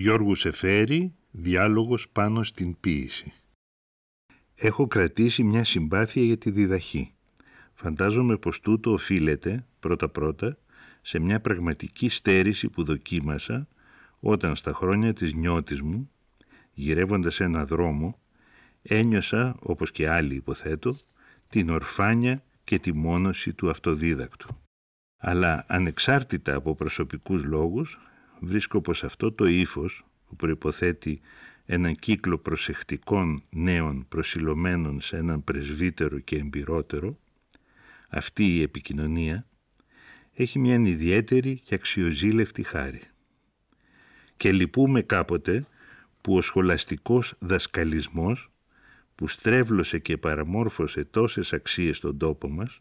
Γιώργου Σεφέρη, διάλογος πάνω στην ποίηση. Έχω κρατήσει μια συμπάθεια για τη διδαχή. Φαντάζομαι πως τούτο οφείλεται, πρώτα-πρώτα, σε μια πραγματική στέρηση που δοκίμασα όταν στα χρόνια της νιώτης μου, γυρεύοντας ένα δρόμο, ένιωσα, όπως και άλλοι υποθέτω, την ορφάνια και τη μόνωση του αυτοδίδακτου. Αλλά ανεξάρτητα από προσωπικούς λόγους, βρίσκω πως αυτό το ύφος που προϋποθέτει έναν κύκλο προσεκτικών νέων προσιλωμένων σε έναν πρεσβύτερο και εμπειρότερο, αυτή η επικοινωνία έχει μια ιδιαίτερη και αξιοζήλευτη χάρη. Και λυπούμε κάποτε που ο σχολαστικός δασκαλισμός που στρέβλωσε και παραμόρφωσε τόσες αξίες στον τόπο μας,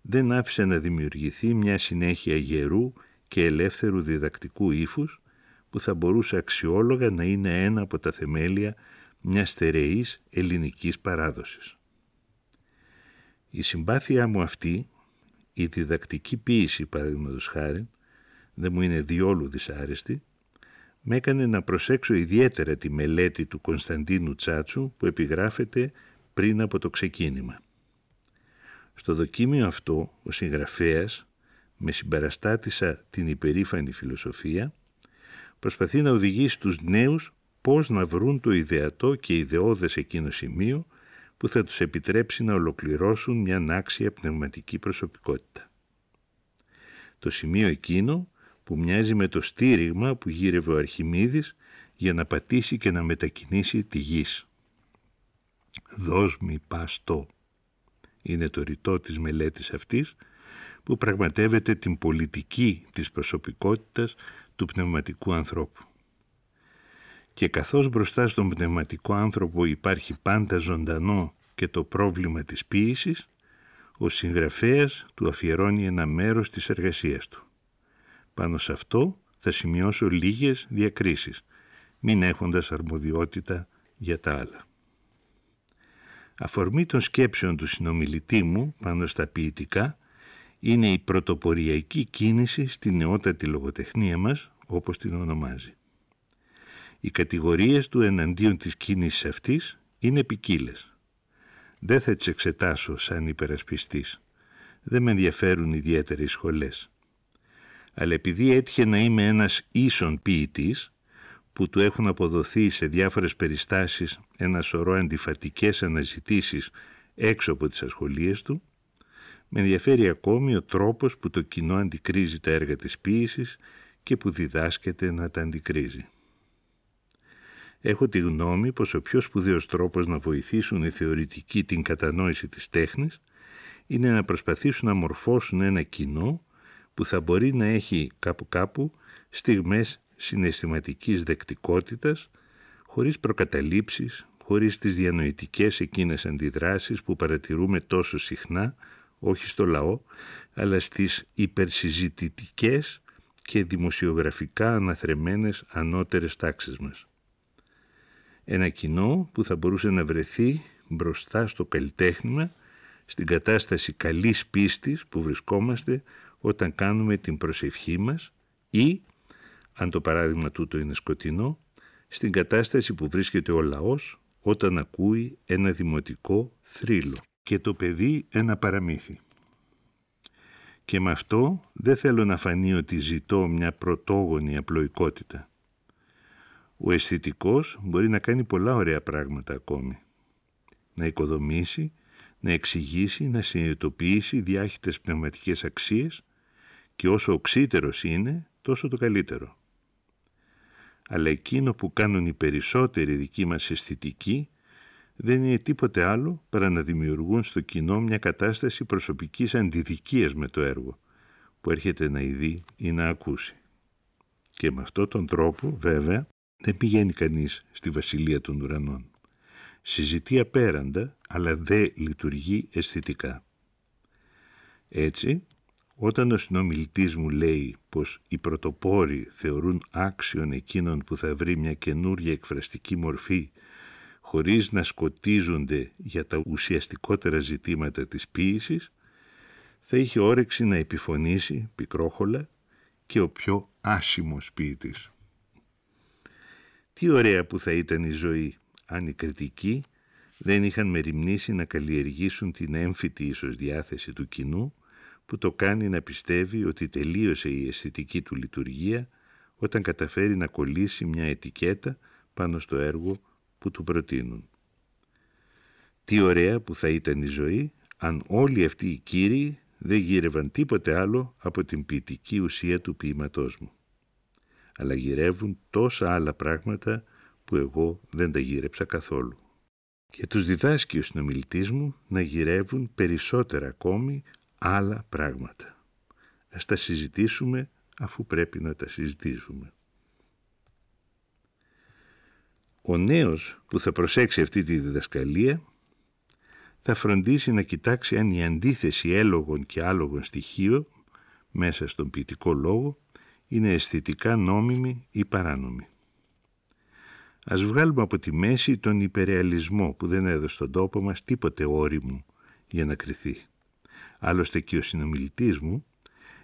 δεν άφησε να δημιουργηθεί μια συνέχεια γερού και ελεύθερου διδακτικού ύφους που θα μπορούσε αξιόλογα να είναι ένα από τα θεμέλια μιας στερεής ελληνικής παράδοσης. Η συμπάθειά μου αυτή, η διδακτική ποίηση παραδείγματος χάρη, δεν μου είναι διόλου δυσάρεστη, με έκανε να προσέξω ιδιαίτερα τη μελέτη του Κωνσταντίνου Τσάτσου που επιγράφεται πριν από το ξεκίνημα. Στο δοκίμιο αυτό ο συγγραφέας με συμπαραστάτησα την υπερήφανη φιλοσοφία προσπαθεί να οδηγήσει τους νέους πώς να βρουν το ιδεατό και ιδεώδες εκείνο σημείο που θα τους επιτρέψει να ολοκληρώσουν μια άξια πνευματική προσωπικότητα. Το σημείο εκείνο που μοιάζει με το στήριγμα που γύρευε ο Αρχιμίδης για να πατήσει και να μετακινήσει τη γης. «Δώσ' μη παστό» είναι το ρητό της μελέτης αυτής που πραγματεύεται την πολιτική της προσωπικότητας του πνευματικού ανθρώπου. Και καθώς μπροστά στον πνευματικό άνθρωπο υπάρχει πάντα ζωντανό και το πρόβλημα της ποίησης, ο συγγραφέας του αφιερώνει ένα μέρος της εργασίας του. Πάνω σε αυτό θα σημειώσω λίγες διακρίσεις, μην έχοντας αρμοδιότητα για τα άλλα. Αφορμή των σκέψεων του συνομιλητή μου πάνω στα ποιητικά είναι η πρωτοποριακή κίνηση στη νεότατη λογοτεχνία μας, όπως την ονομάζει. Οι κατηγορίες του εναντίον της κίνησης αυτής είναι ποικίλες. Δεν θα τις εξετάσω σαν υπερασπιστής. Δεν με ενδιαφέρουν ιδιαίτερα οι σχολές αλλά επειδή έτυχε να είμαι ένας ίσον ποιητής, που του έχουν αποδοθεί σε διάφορες περιστάσεις ένα σωρό αντιφατικές αναζητήσεις έξω από τις ασχολίες του, με ενδιαφέρει ακόμη ο τρόπος που το κοινό αντικρίζει τα έργα της ποίησης και που διδάσκεται να τα αντικρίζει. Έχω τη γνώμη πως ο πιο σπουδαίος τρόπος να βοηθήσουν οι θεωρητικοί την κατανόηση της τέχνης είναι να προσπαθήσουν να μορφώσουν ένα κοινό που θα μπορεί να έχει κάπου κάπου στιγμές συναισθηματικής δεκτικότητας χωρίς προκαταλήψεις, χωρίς τις διανοητικές εκείνες αντιδράσεις που παρατηρούμε τόσο συχνά, όχι στο λαό, αλλά στις υπερσυζητητικές και δημοσιογραφικά αναθρεμένες ανώτερες τάξεις μας. Ένα κοινό που θα μπορούσε να βρεθεί μπροστά στο καλλιτέχνημα, στην κατάσταση καλής πίστης που βρισκόμαστε όταν κάνουμε την προσευχή μας ή, αν το παράδειγμα τούτο είναι σκοτεινό, στην κατάσταση που βρίσκεται ο λαός όταν ακούει ένα δημοτικό θρύλο και το παιδί ένα παραμύθι. Και με αυτό δεν θέλω να φανεί ότι ζητώ μια πρωτόγονη απλοϊκότητα. Ο αισθητικός μπορεί να κάνει πολλά ωραία πράγματα ακόμη. Να οικοδομήσει, να εξηγήσει, να συνειδητοποιήσει διάχυτες πνευματικές αξίες και όσο οξύτερος είναι, τόσο το καλύτερο. Αλλά εκείνο που κάνουν οι περισσότεροι δικοί μας αισθητικοί δεν είναι τίποτε άλλο παρά να δημιουργούν στο κοινό μια κατάσταση προσωπικής αντιδικίας με το έργο που έρχεται να ειδεί ή να ακούσει. Και με αυτόν τον τρόπο βέβαια δεν πηγαίνει κανείς στη βασιλεία των ουρανών. Συζητεί απέραντα αλλά δεν λειτουργεί αισθητικά. Έτσι όταν ο συνομιλητής μου λέει πως οι πρωτοπόροι θεωρούν άξιον εκείνον που θα βρει μια καινούργια εκφραστική μορφή χωρίς να σκοτίζονται για τα ουσιαστικότερα ζητήματα της ποίησης, θα είχε όρεξη να επιφωνήσει πικρόχολα και ο πιο άσημος ποιητής. Τι ωραία που θα ήταν η ζωή αν οι κριτικοί δεν είχαν μεριμνήσει να καλλιεργήσουν την έμφυτη ίσως διάθεση του κοινού που το κάνει να πιστεύει ότι τελείωσε η αισθητική του λειτουργία όταν καταφέρει να κολλήσει μια ετικέτα πάνω στο έργο που του προτείνουν. Τι ωραία που θα ήταν η ζωή αν όλοι αυτοί οι κύριοι δεν γύρευαν τίποτε άλλο από την ποιητική ουσία του ποίηματός μου. Αλλά γυρεύουν τόσα άλλα πράγματα που εγώ δεν τα γύρεψα καθόλου. Και τους διδάσκει ο συνομιλητής μου να γυρεύουν περισσότερα ακόμη άλλα πράγματα. Ας τα συζητήσουμε αφού πρέπει να τα συζητήσουμε. Ο νέος που θα προσέξει αυτή τη διδασκαλία θα φροντίσει να κοιτάξει αν η αντίθεση έλογων και άλογων στοιχείων μέσα στον ποιητικό λόγο είναι αισθητικά νόμιμη ή παράνομη. Ας βγάλουμε από τη μέση τον υπερεαλισμό που δεν έδωσε στον τόπο μας τίποτε όριμο για να κριθεί. Άλλωστε και ο συνομιλητής μου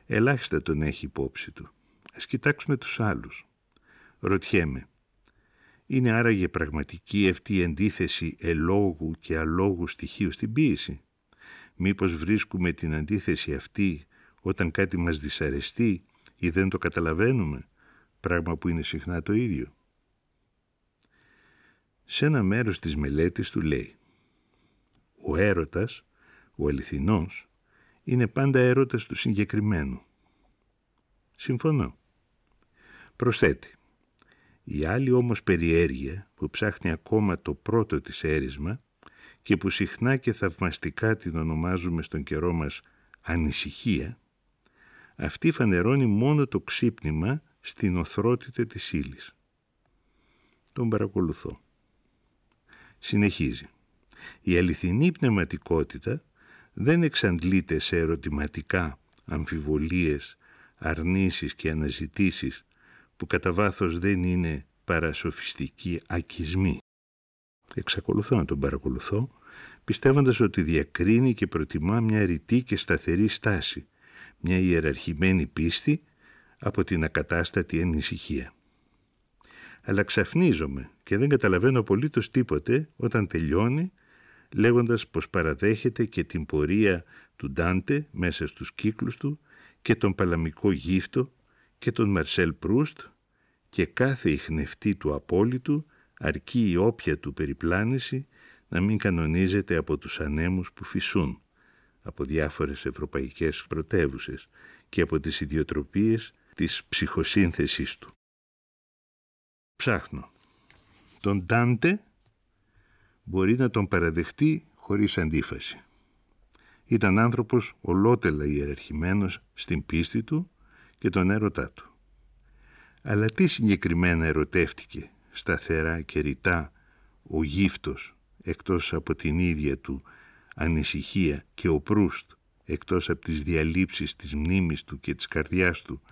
ελάχιστα τον έχει υπόψη του. Ας κοιτάξουμε τους άλλους. Ρωτιέμαι, είναι άραγε πραγματική αυτή η αντίθεση ελόγου και αλόγου στοιχείου στην ποίηση. Μήπως βρίσκουμε την αντίθεση αυτή όταν κάτι μας δυσαρεστεί ή δεν το καταλαβαίνουμε, πράγμα που είναι συχνά το ίδιο. Σε ένα μέρος της μελέτης του λέει «Ο έρωτας, ο αληθινός, είναι πάντα έρωτας του συγκεκριμένου». Συμφωνώ. Προσθέτει η άλλη όμως περιέργεια που ψάχνει ακόμα το πρώτο της έρισμα και που συχνά και θαυμαστικά την ονομάζουμε στον καιρό μας ανησυχία, αυτή φανερώνει μόνο το ξύπνημα στην οθρότητα της ύλης. Τον παρακολουθώ. Συνεχίζει. Η αληθινή πνευματικότητα δεν εξαντλείται σε ερωτηματικά, αμφιβολίες, αρνήσεις και αναζητήσεις που κατά βάθος δεν είναι παρασοφιστικοί ακισμοί. Εξακολουθώ να τον παρακολουθώ, πιστεύοντας ότι διακρίνει και προτιμά μια ρητή και σταθερή στάση, μια ιεραρχημένη πίστη από την ακατάστατη ανησυχία. Αλλά ξαφνίζομαι και δεν καταλαβαίνω απολύτως τίποτε όταν τελειώνει λέγοντας πως παραδέχεται και την πορεία του Ντάντε μέσα στους κύκλους του και τον παλαμικό γύφτο και τον Μαρσέλ Προύστ και κάθε ιχνευτή του απόλυτου αρκεί η όποια του περιπλάνηση να μην κανονίζεται από τους ανέμους που φυσούν, από διάφορες ευρωπαϊκές πρωτεύουσες και από τις ιδιοτροπίες της ψυχοσύνθεσής του. Ψάχνω. Τον Τάντε μπορεί να τον παραδεχτεί χωρίς αντίφαση. Ήταν άνθρωπος ολότελα ιεραρχημένος στην πίστη του και τον έρωτά του. Αλλά τι συγκεκριμένα ερωτεύτηκε σταθερά και ρητά ο γύφτος εκτός από την ίδια του ανησυχία και ο Προύστ εκτός από τις διαλύψεις της μνήμης του και της καρδιάς του,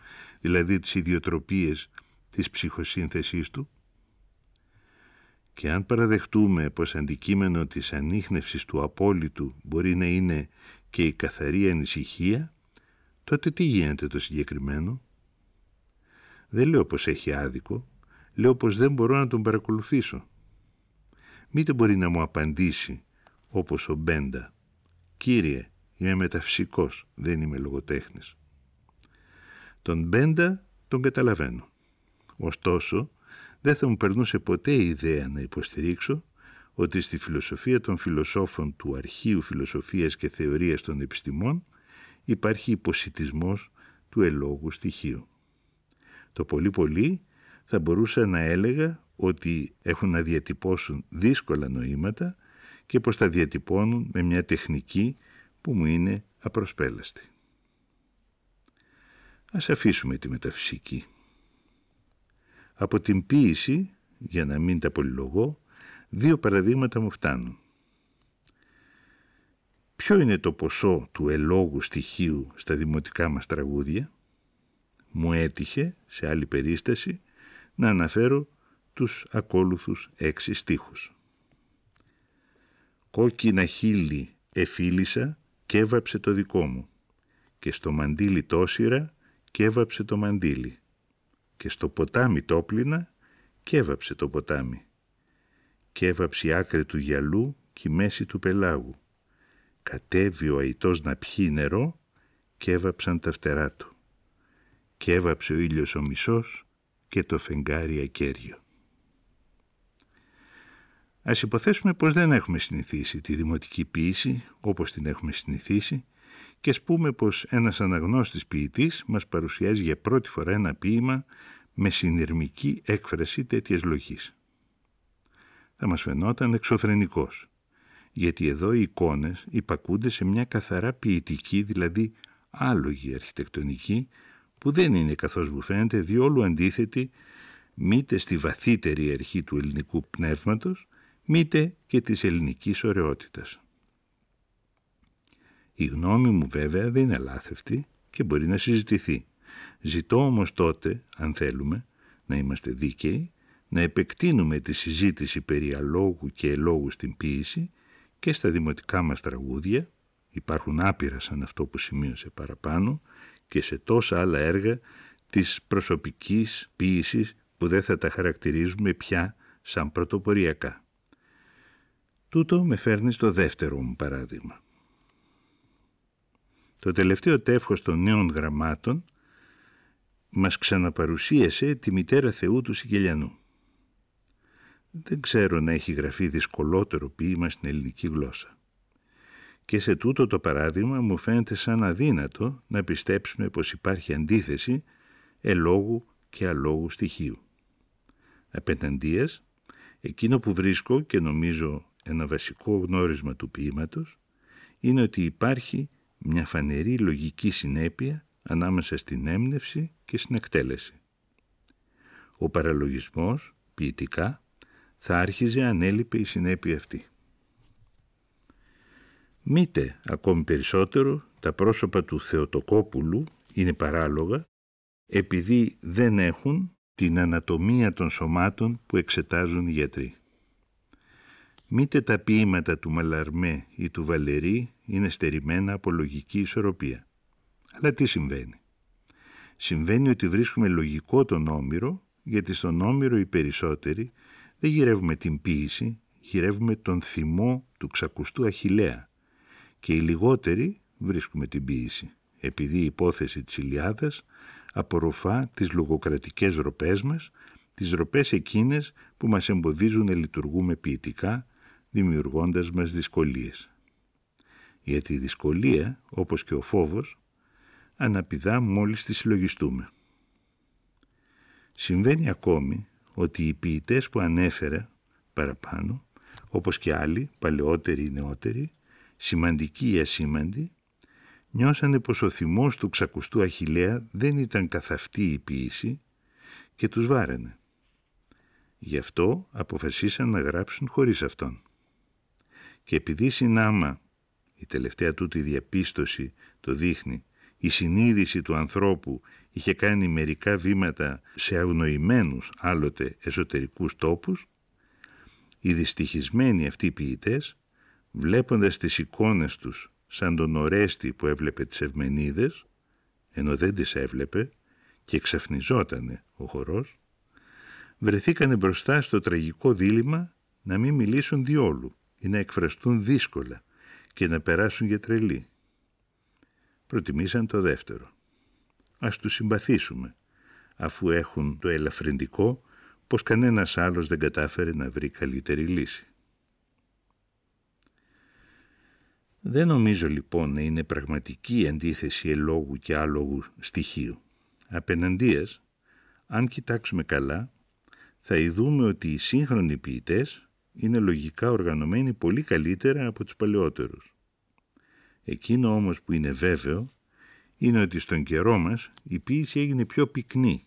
δηλαδή τις ιδιοτροπίες της ψυχοσύνθεσής του; Και αν παραδεχτούμε πως αντικείμενο της ανείχνευσης του απόλυτου μπορεί να είναι και η καθαρή ανησυχία, τότε τι γίνεται το συγκεκριμένο; Δεν λέω πως έχει άδικο, λέω πως δεν μπορώ να τον παρακολουθήσω. Μήτε μπορεί να μου απαντήσει όπως ο Μπέντα. «Κύριε, είμαι μεταφυσικός, δεν είμαι λογοτέχνης». Τον Μπέντα τον καταλαβαίνω. Ωστόσο, δεν θα μου περνούσε ποτέ η ιδέα να υποστηρίξω ότι στη φιλοσοφία των φιλοσόφων του αρχείου φιλοσοφίας και θεωρίας των επιστημών υπάρχει υποσυτισμός του ελόγου στοιχείου. Το πολύ πολύ θα μπορούσα να έλεγα ότι έχουν να διατυπώσουν δύσκολα νοήματα και πως τα διατυπώνουν με μια τεχνική που μου είναι απροσπέλαστη. Ας αφήσουμε τη μεταφυσική. Από την ποίηση, για να μην τα πολυλογώ, δύο παραδείγματα μου φτάνουν. Ποιο είναι το ποσό του ελόγου στοιχείου στα δημοτικά μας τραγούδια; Μου έτυχε, σε άλλη περίσταση, να αναφέρω τους ακόλουθους έξι στίχους. Κόκκινα χείλη εφίλησα και έβαψε το δικό μου και στο μαντίλι τόσυρα και έβαψε το μαντίλι και στο ποτάμι τόπλινα Κέβαψε το ποτάμι. Κέβαψε η άκρη του γυαλού και η μέση του πελάγου. Κατέβει ο αϊτός να πιει νερό και έβαψαν τα φτερά του. Και έβαψε ο ήλιος ο μισός και το φεγγάρι ακέριο. Ας υποθέσουμε πως δεν έχουμε συνηθίσει τη δημοτική ποίηση όπως την έχουμε συνηθίσει και ας πούμε πως ένας αναγνώστης ποιητής μας παρουσιάζει για πρώτη φορά ένα ποίημα με συνειρμική έκφραση τέτοιας λογής. Θα μας φαινόταν εξωφρενικός, γιατί εδώ οι εικόνες υπακούνται σε μια καθαρά ποιητική, δηλαδή άλογη αρχιτεκτονική, που δεν είναι καθώς μου φαίνεται διόλου αντίθετη μήτε στη βαθύτερη αρχή του ελληνικού πνεύματος, μήτε και της ελληνικής ωραιότητας. Η γνώμη μου βέβαια δεν είναι λάθευτη και μπορεί να συζητηθεί. Ζητώ όμως τότε, αν θέλουμε, να είμαστε δίκαιοι, να επεκτείνουμε τη συζήτηση περί αλόγου και ελόγου στην ποίηση και στα δημοτικά μας τραγούδια, υπάρχουν άπειρα σαν αυτό που σημείωσε παραπάνω, και σε τόσα άλλα έργα της προσωπικής ποίησης που δεν θα τα χαρακτηρίζουμε πια σαν πρωτοποριακά. Τούτο με φέρνει στο δεύτερο μου παράδειγμα. Το τελευταίο τεύχος των νέων γραμμάτων μας ξαναπαρουσίασε τη μητέρα Θεού του Σικελιανού. Δεν ξέρω να έχει γραφεί δυσκολότερο ποίημα στην ελληνική γλώσσα. Και σε τούτο το παράδειγμα μου φαίνεται σαν αδύνατο να πιστέψουμε πως υπάρχει αντίθεση ελόγου και αλόγου στοιχείου. Απέναντίας, εκείνο που βρίσκω και νομίζω ένα βασικό γνώρισμα του ποίηματος είναι ότι υπάρχει μια φανερή λογική συνέπεια ανάμεσα στην έμπνευση και στην εκτέλεση. Ο παραλογισμός, ποιητικά, θα άρχιζε αν έλειπε η συνέπεια αυτή. Μήτε ακόμη περισσότερο τα πρόσωπα του Θεοτοκόπουλου είναι παράλογα επειδή δεν έχουν την ανατομία των σωμάτων που εξετάζουν οι γιατροί. Μήτε τα ποίηματα του Μαλαρμέ ή του Βαλερή είναι στερημένα από λογική ισορροπία. Αλλά τι συμβαίνει. Συμβαίνει ότι βρίσκουμε λογικό τον Όμηρο, γιατί στον Όμηρο οι περισσότεροι δεν γυρεύουμε την ποίηση, γυρεύουμε τον θυμό του ξακουστού Αχιλέα και οι λιγότεροι βρίσκουμε την ποίηση, επειδή η υπόθεση της Ιλιάδας απορροφά τις λογοκρατικές ροπές μας, τις ροπές εκείνες που μας εμποδίζουν να λειτουργούμε ποιητικά, δημιουργώντας μας δυσκολίες. Γιατί η δυσκολία, όπως και ο φόβος, αναπηδά μόλις τη συλλογιστούμε. Συμβαίνει ακόμη ότι οι ποιητές που ανέφερα παραπάνω, όπως και άλλοι, παλαιότεροι ή νεότεροι, σημαντικοί ή ασήμαντοι, νιώσανε πως ο θυμός του ξακουστού Αχιλέα δεν ήταν καθ' αυτή η ποιήση και τους βάραινε. Γι' αυτό αποφασίσαν να γράψουν χωρίς αυτόν. Και επειδή συνάμα, η τελευταία τούτη διαπίστωση το δείχνει, η συνείδηση του ανθρώπου είχε κάνει μερικά βήματα σε αγνοημένους άλλοτε εσωτερικούς τόπους, οι δυστυχισμένοι αυτοί ποιητές, βλέποντας τις εικόνες τους σαν τον Ορέστη που έβλεπε τις Ευμενίδες, ενώ δεν τις έβλεπε και εξαφνιζότανε ο χορός, βρεθήκανε μπροστά στο τραγικό δίλημα να μην μιλήσουν διόλου ή να εκφραστούν δύσκολα και να περάσουν για τρελοί. Προτιμήσαν το δεύτερο. Ας τους συμπαθήσουμε, αφού έχουν το ελαφρυντικό πως κανένας άλλος δεν κατάφερε να βρει καλύτερη λύση. Δεν νομίζω λοιπόν να είναι πραγματική η αντίθεση ελόγου και άλογου στοιχείου. Απέναντίας, αν κοιτάξουμε καλά, θα ειδούμε ότι οι σύγχρονοι ποιητές είναι λογικά οργανωμένοι πολύ καλύτερα από τους παλαιότερους. Εκείνο όμως που είναι βέβαιο είναι ότι στον καιρό μας η ποίηση έγινε πιο πυκνή,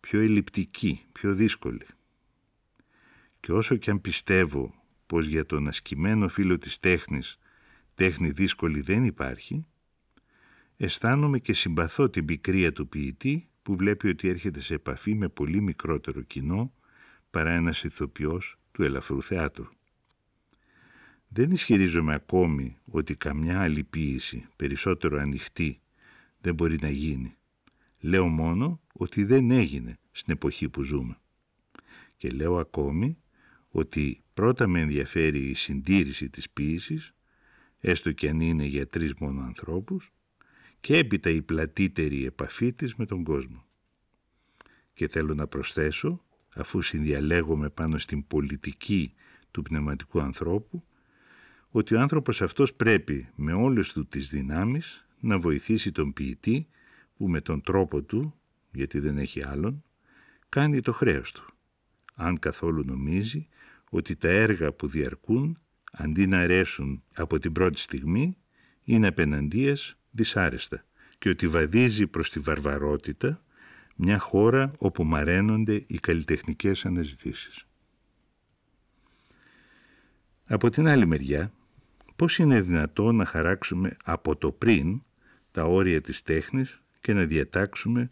πιο ελλειπτική, πιο δύσκολη. Και όσο και αν πιστεύω πως για τον ασκημένο φίλο της τέχνης τέχνη δύσκολη δεν υπάρχει, αισθάνομαι και συμπαθώ την πικρία του ποιητή που βλέπει ότι έρχεται σε επαφή με πολύ μικρότερο κοινό παρά ένας ηθοποιός του ελαφρού θεάτρου. Δεν ισχυρίζομαι ακόμη ότι καμιά άλλη ποίηση, περισσότερο ανοιχτή, δεν μπορεί να γίνει. Λέω μόνο ότι δεν έγινε στην εποχή που ζούμε. Και λέω ακόμη ότι πρώτα με ενδιαφέρει η συντήρηση της ποίησης, έστω και αν είναι για τρεις μόνο ανθρώπους, και έπειτα η πλατύτερη επαφή της με τον κόσμο. Και θέλω να προσθέσω, αφού συνδιαλέγομαι πάνω στην πολιτική του πνευματικού ανθρώπου, ότι ο άνθρωπος αυτός πρέπει με όλες του τις δυνάμεις να βοηθήσει τον ποιητή που με τον τρόπο του, γιατί δεν έχει άλλον, κάνει το χρέος του. Αν καθόλου νομίζει ότι τα έργα που διαρκούν, αντί να αρέσουν από την πρώτη στιγμή, είναι απέναντίας δυσάρεστα και ότι βαδίζει προς τη βαρβαρότητα μια χώρα όπου μαραίνονται οι καλλιτεχνικές αναζητήσεις. Από την άλλη μεριά, πώς είναι δυνατό να χαράξουμε από το πριν τα όρια της τέχνης και να διατάξουμε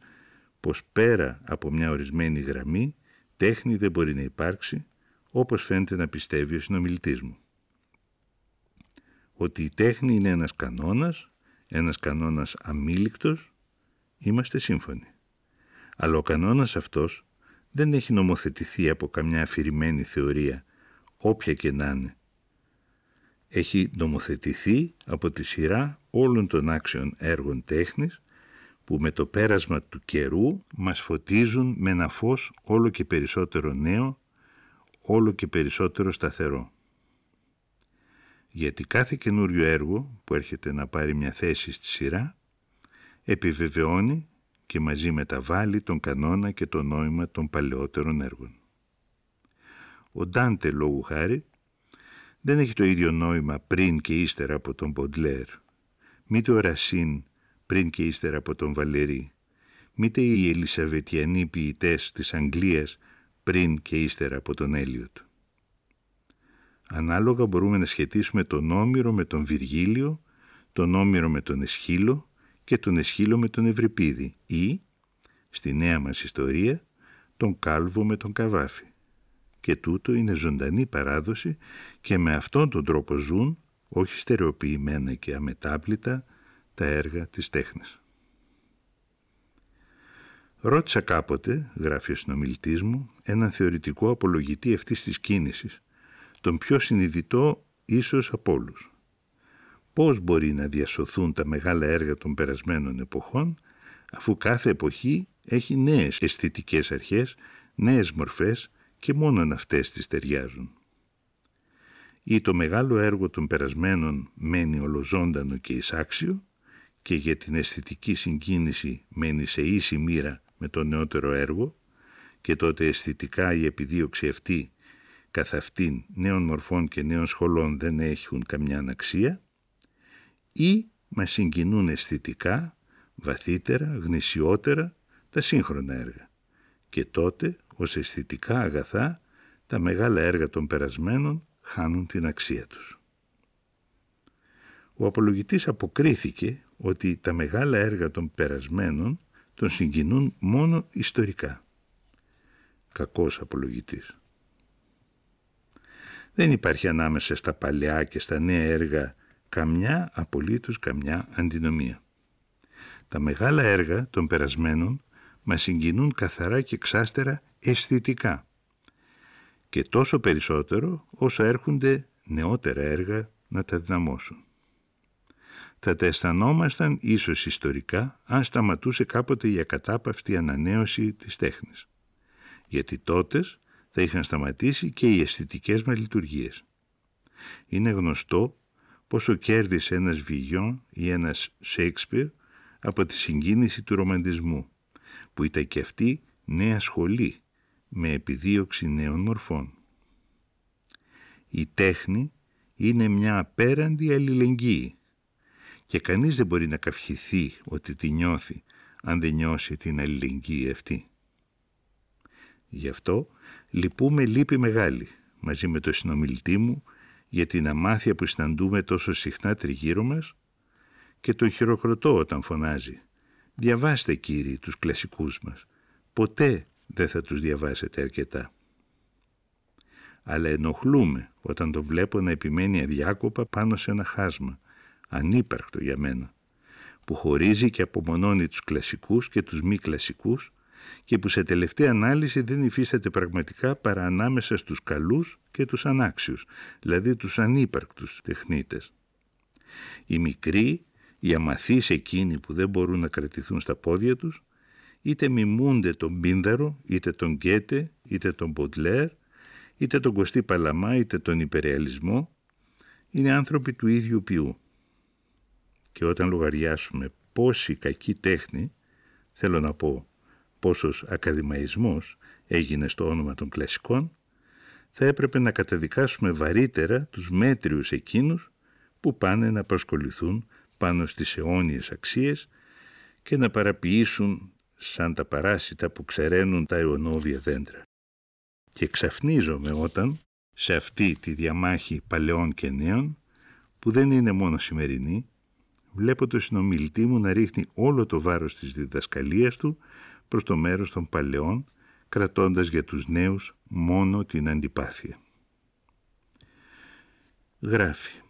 πως πέρα από μια ορισμένη γραμμή τέχνη δεν μπορεί να υπάρξει όπως φαίνεται να πιστεύει ο συνομιλητής μου. Ότι η τέχνη είναι ένας κανόνας, ένας κανόνας αμήλικτος, είμαστε σύμφωνοι. Αλλά ο κανόνας αυτός δεν έχει νομοθετηθεί από καμιά αφηρημένη θεωρία, όποια και να είναι. Έχει νομοθετηθεί από τη σειρά όλων των άξιων έργων τέχνης που με το πέρασμα του καιρού μας φωτίζουν με ένα φως όλο και περισσότερο νέο, όλο και περισσότερο σταθερό. Γιατί κάθε καινούριο έργο που έρχεται να πάρει μια θέση στη σειρά επιβεβαιώνει και μαζί μεταβάλλει τον κανόνα και το νόημα των παλαιότερων έργων. Ο Ντάντε λόγου χάρη δεν έχει το ίδιο νόημα πριν και ύστερα από τον Ποντλέρ, μήτε ο Ρασίν πριν και ύστερα από τον Βαλερή, μήτε οι Ελισαβετιανοί ποιητές της Αγγλίας πριν και ύστερα από τον Έλιοτ. Ανάλογα μπορούμε να σχετίσουμε τον Όμηρο με τον Βυργίλιο, τον Όμηρο με τον Εσχύλο και τον Εσχύλο με τον Ευρυπίδη ή, στη νέα μας ιστορία, τον Κάλβο με τον Καβάφη. Και τούτο είναι ζωντανή παράδοση και με αυτόν τον τρόπο ζουν, όχι στερεοποιημένα και αμετάπλητα, τα έργα της τέχνης. Ρώτησα κάποτε, γράφει ο συνομιλητής μου, έναν θεωρητικό απολογητή αυτής της κίνησης, τον πιο συνειδητό ίσως από όλους. Πώς μπορεί να διασωθούν τα μεγάλα έργα των περασμένων εποχών, αφού κάθε εποχή έχει νέες αισθητικές αρχές, νέες μορφές και μόνον αυτές τις ταιριάζουν. Ή το μεγάλο έργο των περασμένων μένει ολοζώντανο και εισάξιο και για την αισθητική συγκίνηση μένει σε ίση μοίρα με το νεότερο έργο και τότε αισθητικά η επιδίωξη αυτή καθ' αυτήν νέων μορφών και νέων σχολών δεν έχουν καμιά αναξία ή μας συγκινούν αισθητικά, βαθύτερα, γνησιότερα τα σύγχρονα έργα και τότε ως αισθητικά αγαθά τα μεγάλα έργα των περασμένων χάνουν την αξία τους. Ο απολογητής αποκρίθηκε ότι τα μεγάλα έργα των περασμένων τον συγκινούν μόνο ιστορικά. Κακός απολογητής. Δεν υπάρχει ανάμεσα στα παλιά και στα νέα έργα καμιά απολύτως καμιά αντινομία. Τα μεγάλα έργα των περασμένων μας συγκινούν καθαρά και εξάστερα αισθητικά και τόσο περισσότερο όσο έρχονται νεότερα έργα να τα δυναμώσουν θα τα αισθανόμασταν ίσως ιστορικά αν σταματούσε κάποτε η ακατάπαυτη ανανέωση της τέχνης. Γιατί τότες θα είχαν σταματήσει και οι αισθητικές μας λειτουργίες. Είναι γνωστό πόσο κέρδισε ένας Βιγιόν ή ένας Σέξπιρ από τη συγκίνηση του ρομαντισμού, που ήταν και αυτή νέα σχολή με επιδίωξη νέων μορφών. Η τέχνη είναι μια απέραντη αλληλεγγύη και κανείς δεν μπορεί να καυχηθεί ότι τη νιώθει αν δεν νιώσει την αλληλεγγύη αυτή. Γι' αυτό λυπούμε λύπη μεγάλη μαζί με το συνομιλητή μου για την αμάθεια που συναντούμε τόσο συχνά τριγύρω μας και τον χειροκροτώ όταν φωνάζει «Διαβάστε κύριοι τους κλασικούς μας, ποτέ δεν θα τους διαβάσετε αρκετά». Αλλά ενοχλούμε όταν το βλέπω να επιμένει αδιάκοπα πάνω σε ένα χάσμα ανύπαρκτο για μένα, που χωρίζει και απομονώνει τους κλασικούς και τους μη κλασικούς και που σε τελευταία ανάλυση δεν υφίσταται πραγματικά παρά ανάμεσα στους καλούς και τους ανάξιους, δηλαδή τους ανύπαρκτους τεχνίτες. Οι μικροί, οι αμαθείς εκείνοι που δεν μπορούν να κρατηθούν στα πόδια τους, είτε μιμούνται τον Πίνδαρο, είτε τον Γκέτε, είτε τον Μποντλέρ, είτε τον Κωστή Παλαμά, είτε τον υπερεαλισμό, είναι άνθρωποι του ίδιου ποιού. Και όταν λογαριάσουμε πόση κακή τέχνη, θέλω να πω πόσος ακαδημαϊσμός έγινε στο όνομα των κλασικών, θα έπρεπε να καταδικάσουμε βαρύτερα τους μέτριους εκείνους που πάνε να προσκοληθούν πάνω στις αιώνιες αξίες και να παραποιήσουν σαν τα παράσιτα που ξεραίνουν τα αιωνόβια δέντρα. Και ξαφνίζομαι όταν, σε αυτή τη διαμάχη παλαιών και νέων, που δεν είναι μόνο σημερινή, βλέπω το συνομιλητή μου να ρίχνει όλο το βάρος της διδασκαλίας του προς το μέρος των παλαιών, κρατώντας για τους νέους μόνο την αντιπάθεια. Γράφει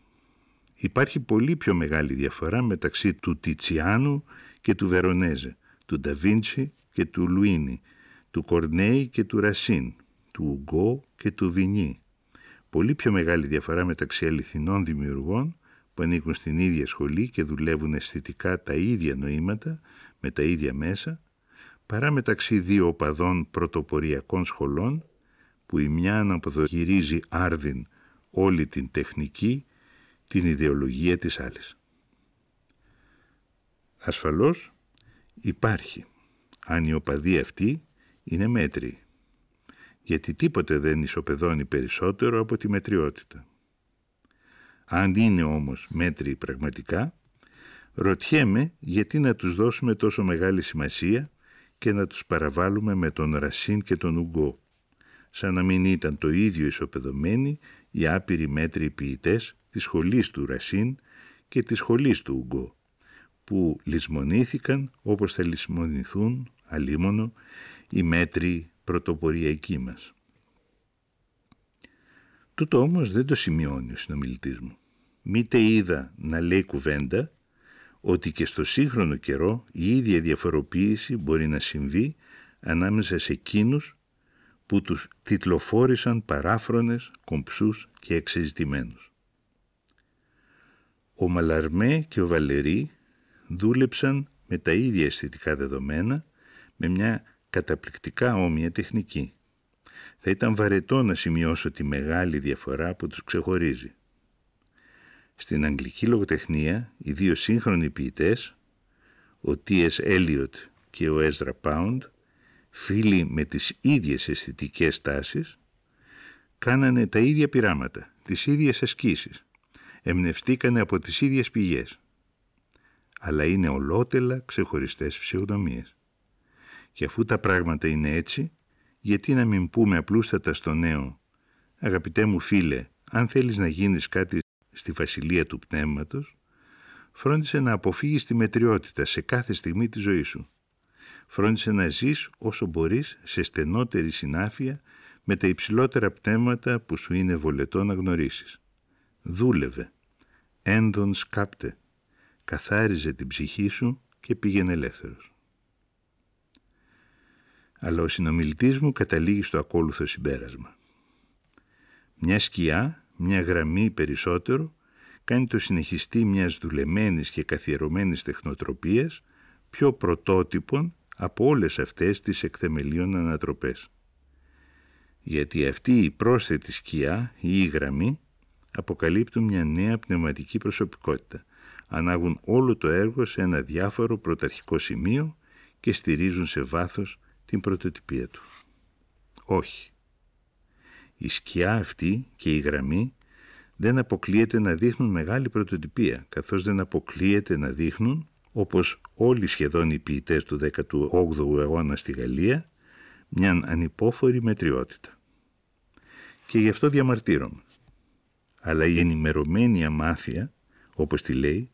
Υπάρχει πολύ πιο μεγάλη διαφορά μεταξύ του Τιτσιάνου και του Βερονέζε, του Νταβίντσι και του Λουίνι, του Κορνέη και του Ρασίν, του Ουγκό και του Βινί. Πολύ πιο μεγάλη διαφορά μεταξύ αληθινών δημιουργών που ανήκουν στην ίδια σχολή και δουλεύουν αισθητικά τα ίδια νοήματα, με τα ίδια μέσα, παρά μεταξύ δύο οπαδών πρωτοποριακών σχολών, που η μια αναποδογυρίζει άρδιν όλη την τεχνική, την ιδεολογία της άλλης. Ασφαλώς υπάρχει, αν η οπαδή αυτή είναι μέτρη, γιατί τίποτε δεν ισοπεδώνει περισσότερο από τη μετριότητα. Αν είναι όμως μέτρη πραγματικά, ρωτιέμαι γιατί να τους δώσουμε τόσο μεγάλη σημασία και να τους παραβάλουμε με τον Ρασίν και τον Ουγκό, σαν να μην ήταν το ίδιο ισοπεδωμένοι οι άπειροι μέτροι ποιητές της σχολής του Ρασίν και της σχολής του Ουγκό, που λησμονήθηκαν όπως θα λησμονηθούν, αλίμονο, οι μέτροι πρωτοποριακοί μας. Τούτο όμως δεν το σημειώνει ο συνομιλητής μου. Μήτε είδα να λέει κουβέντα ότι και στο σύγχρονο καιρό η ίδια διαφοροποίηση μπορεί να συμβεί ανάμεσα σε εκείνους που τους τιτλοφόρησαν παράφρονες, κομψούς και εξεζητημένους. Ο Μαλαρμέ και ο Βαλερή δούλεψαν με τα ίδια αισθητικά δεδομένα με μια καταπληκτικά όμοια τεχνική. Θα ήταν βαρετό να σημειώσω τη μεγάλη διαφορά που τους ξεχωρίζει. Στην αγγλική λογοτεχνία, οι δύο σύγχρονοι ποιητές, ο T.S. Eliot και ο Ezra Pound, φίλοι με τις ίδιες αισθητικές τάσεις, κάνανε τα ίδια πειράματα, τις ίδιες ασκήσεις, εμπνευστήκανε από τις ίδιες πηγές. Αλλά είναι ολότελα ξεχωριστές φυσιογνωμίες. Και αφού τα πράγματα είναι έτσι, γιατί να μην πούμε απλούστατα στο νέο «Αγαπητέ μου φίλε, αν θέλεις να γίνεις κάτι στη βασιλεία του πνεύματος, φρόντισε να αποφύγεις τη μετριότητα σε κάθε στιγμή της ζωής σου. Φρόντισε να ζεις όσο μπορείς σε στενότερη συνάφεια με τα υψηλότερα πνεύματα που σου είναι βολετό να γνωρίσεις. Δούλευε. Ένδον σκάπτε. Καθάριζε την ψυχή σου και πήγαινε ελεύθερος. Αλλά ο συνομιλητής μου καταλήγει στο ακόλουθο συμπέρασμα. Μια σκιά μια γραμμή περισσότερο, κάνει το συνεχιστή μιας δουλεμένης και καθιερωμένης τεχνοτροπίας πιο πρωτότυπων από όλες αυτές τις εκθεμελίων ανατροπές. Γιατί αυτή η πρόσθετη σκιά ή η γραμμή αποκαλύπτουν μια νέα πνευματική προσωπικότητα, ανάγουν όλο το έργο σε ένα διάφορο πρωταρχικό σημείο και στηρίζουν σε βάθος την πρωτοτυπία του. Όχι. Η σκιά αυτή και η γραμμή δεν αποκλείεται να δείχνουν μεγάλη πρωτοτυπία, καθώς δεν αποκλείεται να δείχνουν, όπως όλοι σχεδόν οι ποιητές του 18ου αιώνα στη Γαλλία, μια ανυπόφορη μετριότητα. Και γι' αυτό διαμαρτύρομαι. Αλλά η ενημερωμένη αμάθεια, όπως τη λέει,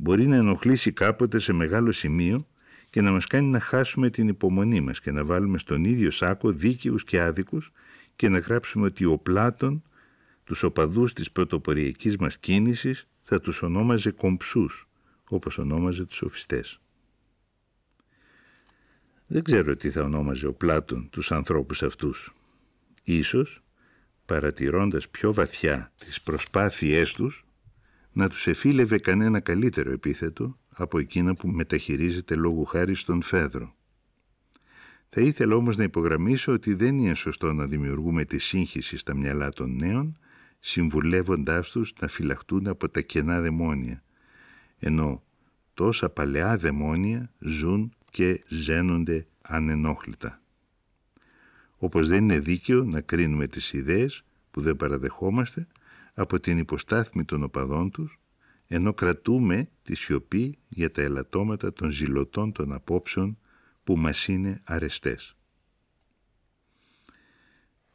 μπορεί να ενοχλήσει κάποτε σε μεγάλο σημείο και να μας κάνει να χάσουμε την υπομονή μας και να βάλουμε στον ίδιο σάκο δίκαιους και άδικους και να γράψουμε ότι ο Πλάτων τους οπαδούς της πρωτοποριακής μας κίνησης θα τους ονόμαζε κομψούς, όπως ονόμαζε τους σοφιστές. Δεν ξέρω τι θα ονόμαζε ο Πλάτων τους ανθρώπους αυτούς. Ίσως, παρατηρώντας πιο βαθιά τις προσπάθειές τους, να τους εφήλευε κανένα καλύτερο επίθετο από εκείνα που μεταχειρίζεται λόγου χάρη στον Φέδρο. Θα ήθελα όμως να υπογραμμίσω ότι δεν είναι σωστό να δημιουργούμε τη σύγχυση στα μυαλά των νέων, συμβουλεύοντάς τους να φυλαχτούν από τα κενά δαιμόνια, ενώ τόσα παλαιά δαιμόνια ζουν και ζένονται ανενόχλητα. Όπως δεν είναι δίκαιο να κρίνουμε τις ιδέες που δεν παραδεχόμαστε από την υποστάθμη των οπαδών τους, ενώ κρατούμε τη σιωπή για τα ελαττώματα των ζηλωτών των απόψεων που μας είναι αρεστές.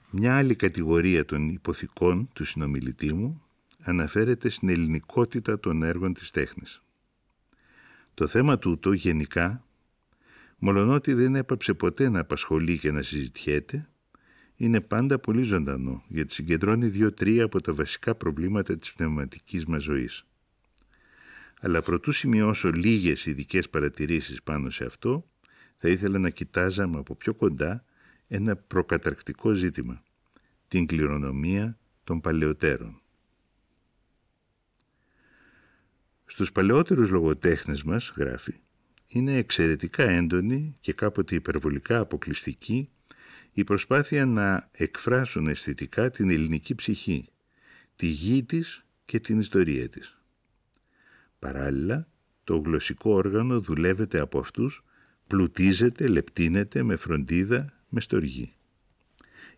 Μια άλλη κατηγορία των υποθηκών του συνομιλητή μου αναφέρεται στην ελληνικότητα των έργων της τέχνης. Το θέμα τούτο γενικά, μολονότι δεν έπαψε ποτέ να απασχολεί και να συζητιέται, είναι πάντα πολύ ζωντανό γιατί συγκεντρώνει δύο-τρία από τα βασικά προβλήματα της πνευματικής μας ζωής. Αλλά προτού σημειώσω λίγες ειδικές παρατηρήσεις πάνω σε αυτό, θα ήθελα να κοιτάζαμε από πιο κοντά ένα προκαταρκτικό ζήτημα, την κληρονομία των παλαιότερων. Στους παλαιότερους λογοτέχνες μας, γράφει, είναι εξαιρετικά έντονη και κάποτε υπερβολικά αποκλειστική η προσπάθεια να εκφράσουν αισθητικά την ελληνική ψυχή, τη γη της και την ιστορία της. Παράλληλα, το γλωσσικό όργανο δουλεύεται από αυτούς, πλουτίζεται, λεπτύνεται με φροντίδα, με στοργή.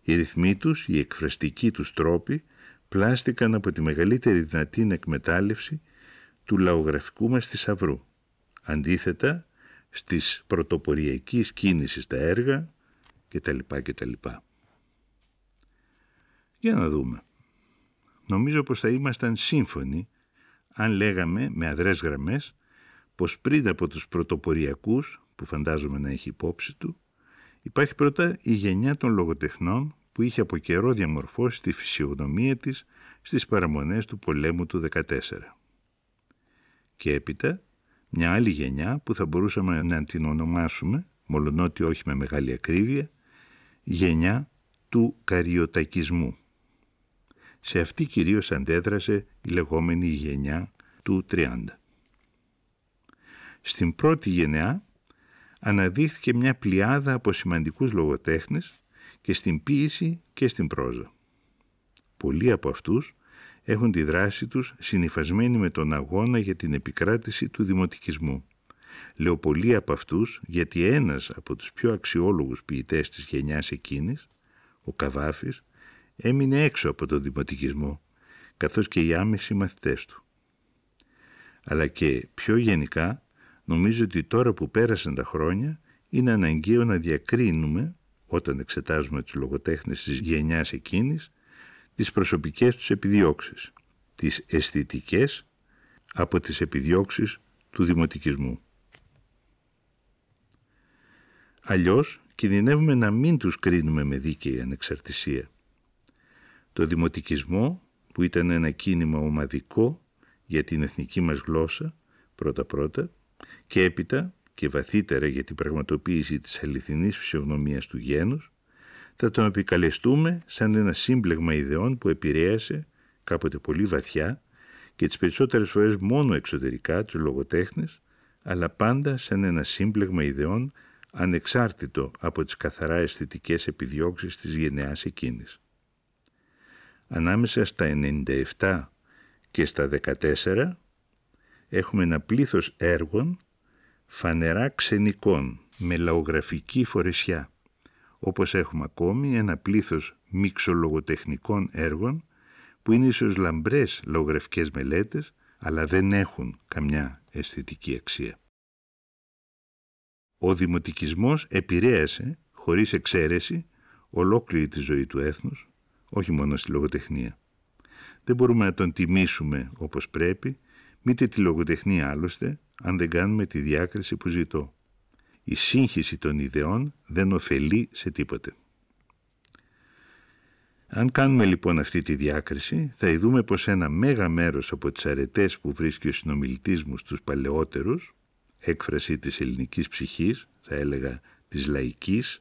Οι ρυθμοί τους, οι εκφραστικοί τους τρόποι πλάστηκαν από τη μεγαλύτερη δυνατή εκμετάλλευση του λαογραφικού μας θησαυρού. Αντίθετα, στις πρωτοποριακής κίνησης τα έργα κτλ. κτλ. Για να δούμε. Νομίζω πως θα ήμασταν σύμφωνοι αν λέγαμε με αδρές γραμμές πως πριν από τους πρωτοποριακούς, που φαντάζομαι να έχει υπόψη του, υπάρχει πρώτα η γενιά των λογοτεχνών που είχε από καιρό διαμορφώσει τη φυσιογνωμία της στις παραμονές του πολέμου του 14. Και έπειτα μια άλλη γενιά που θα μπορούσαμε να την ονομάσουμε, μολονότι όχι με μεγάλη ακρίβεια, γενιά του καριοτακισμού. Σε αυτή κυρίως αντέδρασε η λεγόμενη γενιά του 30. Στην πρώτη γενιά αναδείχθηκε μια πλειάδα από σημαντικούς λογοτέχνες και στην ποίηση και στην πρόζα. Πολλοί από αυτούς έχουν τη δράση τους συνειφασμένη με τον αγώνα για την επικράτηση του δημοτικισμού. Λέω πολλοί από αυτούς γιατί ένας από τους πιο αξιόλογους ποιητές της γενιάς εκείνης, ο Καβάφης, έμεινε έξω από τον δημοτικισμό, καθώς και οι άμεσοι μαθητές του. Αλλά και πιο γενικά, νομίζω ότι τώρα που πέρασαν τα χρόνια, είναι αναγκαίο να διακρίνουμε, όταν εξετάζουμε τους λογοτέχνες της γενιάς εκείνης, τις προσωπικές τους επιδιώξεις, τις αισθητικές από τις επιδιώξεις του δημοτικισμού. Αλλιώς κινδυνεύουμε να μην τους κρίνουμε με δίκαιη ανεξαρτησία. Το δημοτικισμό, που ήταν ένα κίνημα ομαδικό για την εθνική μας γλώσσα, πρώτα-πρώτα, και έπειτα και βαθύτερα για την πραγματοποίηση της αληθινής φυσιογνωμίας του γένους, θα τον επικαλεστούμε σαν ένα σύμπλεγμα ιδεών που επηρέασε κάποτε πολύ βαθιά και τις περισσότερες φορές μόνο εξωτερικά τους λογοτέχνες, αλλά πάντα σαν ένα σύμπλεγμα ιδεών ανεξάρτητο από τις καθαρά αισθητικές επιδιώξεις της γενεάς εκείνης. Ανάμεσα στα 97 και στα 14 έχουμε ένα πλήθος έργων φανερά ξενικών με λαογραφική φορεσιά, όπως έχουμε ακόμη ένα πλήθος μιξολογοτεχνικών έργων που είναι ίσως λαμπρές λαογραφικές μελέτες, αλλά δεν έχουν καμιά αισθητική αξία. Ο δημοτικισμός επηρέασε, χωρίς εξαίρεση, ολόκληρη τη ζωή του έθνους, όχι μόνο στη λογοτεχνία. Δεν μπορούμε να τον τιμήσουμε όπως πρέπει, μήτε τη λογοτεχνία άλλωστε, αν δεν κάνουμε τη διάκριση που ζητώ. Η σύγχυση των ιδεών δεν ωφελεί σε τίποτε. Αν κάνουμε λοιπόν αυτή τη διάκριση, θα ειδούμε πως ένα μέγα μέρος από τις αρετές που βρίσκει ο συνομιλητής μου στους παλαιότερους, έκφραση της ελληνικής ψυχής, θα έλεγα της λαϊκής,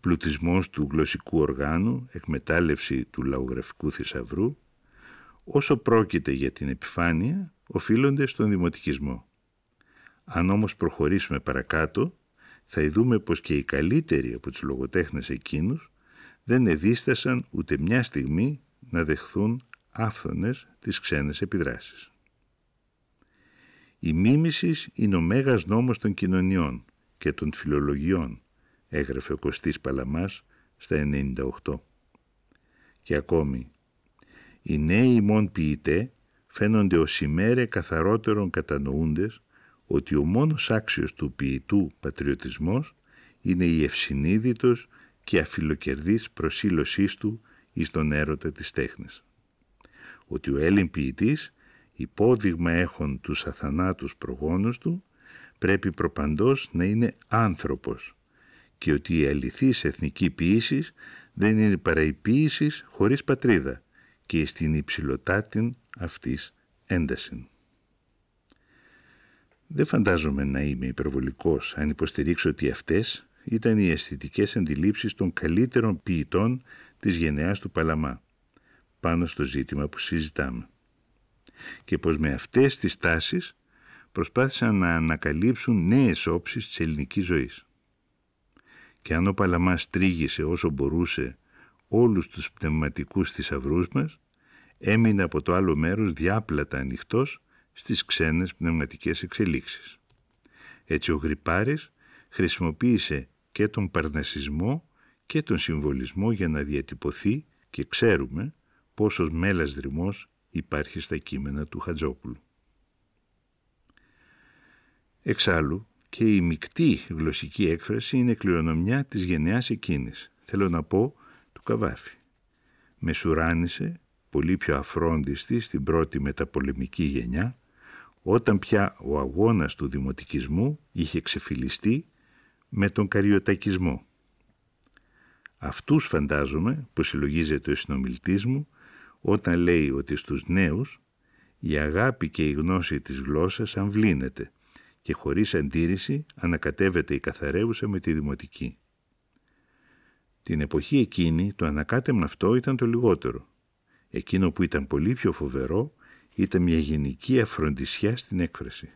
πλουτισμός του γλωσσικού οργάνου, εκμετάλλευση του λαογραφικού θησαυρού, όσο πρόκειται για την επιφάνεια, οφείλονται στον δημοτικισμό. Αν όμως προχωρήσουμε παρακάτω, θα ειδούμε πως και οι καλύτεροι από τους λογοτέχνες εκείνους δεν εδίστασαν ούτε μια στιγμή να δεχθούν άφθονες τις ξένες επιδράσεις. Η μίμησης είναι ο μέγας νόμος των κοινωνιών και των φιλολογιών, έγραφε ο Κωστής Παλαμάς στα 98. Και ακόμη, οι νέοι ημών ποιητέ φαίνονται ως ημέρε καθαρότερον κατανοούντες ότι ο μόνος άξιος του ποιητού πατριωτισμός είναι η ευσυνείδητος και αφιλοκερδής προσήλωσής του εις τον έρωτα της τέχνης. Ότι ο Έλλην ποιητής, υπόδειγμα έχων τους αθανάτους προγόνους του, πρέπει προπαντός να είναι άνθρωπος και ότι η αληθής εθνική ποιήση δεν είναι παρά η ποιήση χωρίς πατρίδα και στην υψηλοτάτην αυτής ένταση. Δεν φαντάζομαι να είμαι υπερβολικός αν υποστηρίξω ότι αυτές ήταν οι αισθητικές αντιλήψεις των καλύτερων ποιητών της γενεάς του Παλαμά πάνω στο ζήτημα που συζητάμε και πως με αυτές τις τάσεις προσπάθησαν να ανακαλύψουν νέες όψεις της ελληνικής ζωής. Και αν ο Παλαμάς τρίγησε όσο μπορούσε όλους τους πνευματικούς θησαυρούς μας, έμεινε από το άλλο μέρος διάπλατα ανοιχτός στις ξένες πνευματικές εξελίξεις. Έτσι ο Γρυπάρης χρησιμοποίησε και τον παρνασισμό και τον συμβολισμό για να διατυπωθεί και ξέρουμε πόσος μέλας δρυμός υπάρχει στα κείμενα του Χατζόπουλου. Εξάλλου και η μεικτή γλωσσική έκφραση είναι κληρονομιά της γενεάς εκείνης, θέλω να πω του Καβάφη. Μεσουράνησε, πολύ πιο αφρόντιστη στην πρώτη μεταπολεμική γενιά, όταν πια ο αγώνας του δημοτικισμού είχε ξεφυλιστεί με τον καριωτακισμό. Αυτούς φαντάζομαι που συλλογίζεται ο συνομιλητής μου όταν λέει ότι στους νέους η αγάπη και η γνώση της γλώσσας αμβλύνεται και χωρίς αντίρρηση ανακατεύεται η καθαρέουσα με τη δημοτική. Την εποχή εκείνη το ανακάτεμα αυτό ήταν το λιγότερο. Εκείνο που ήταν πολύ πιο φοβερό ήταν μια γενική αφροντισιά στην έκφραση.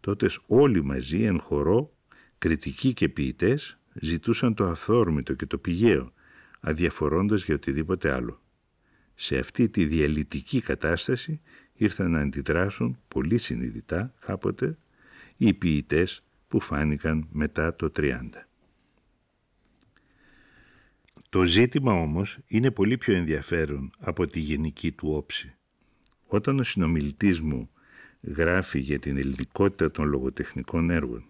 Τότε όλοι μαζί εν χορό, κριτικοί και ποιητές ζητούσαν το αυθόρμητο και το πηγαίο, αδιαφορώντας για οτιδήποτε άλλο. Σε αυτή τη διαλυτική κατάσταση ήρθαν να αντιδράσουν πολύ συνειδητά κάποτε οι ποιητές που φάνηκαν μετά το 30. Το ζήτημα όμως είναι πολύ πιο ενδιαφέρον από τη γενική του όψη. Όταν ο συνομιλητής μου γράφει για την ελληνικότητα των λογοτεχνικών έργων,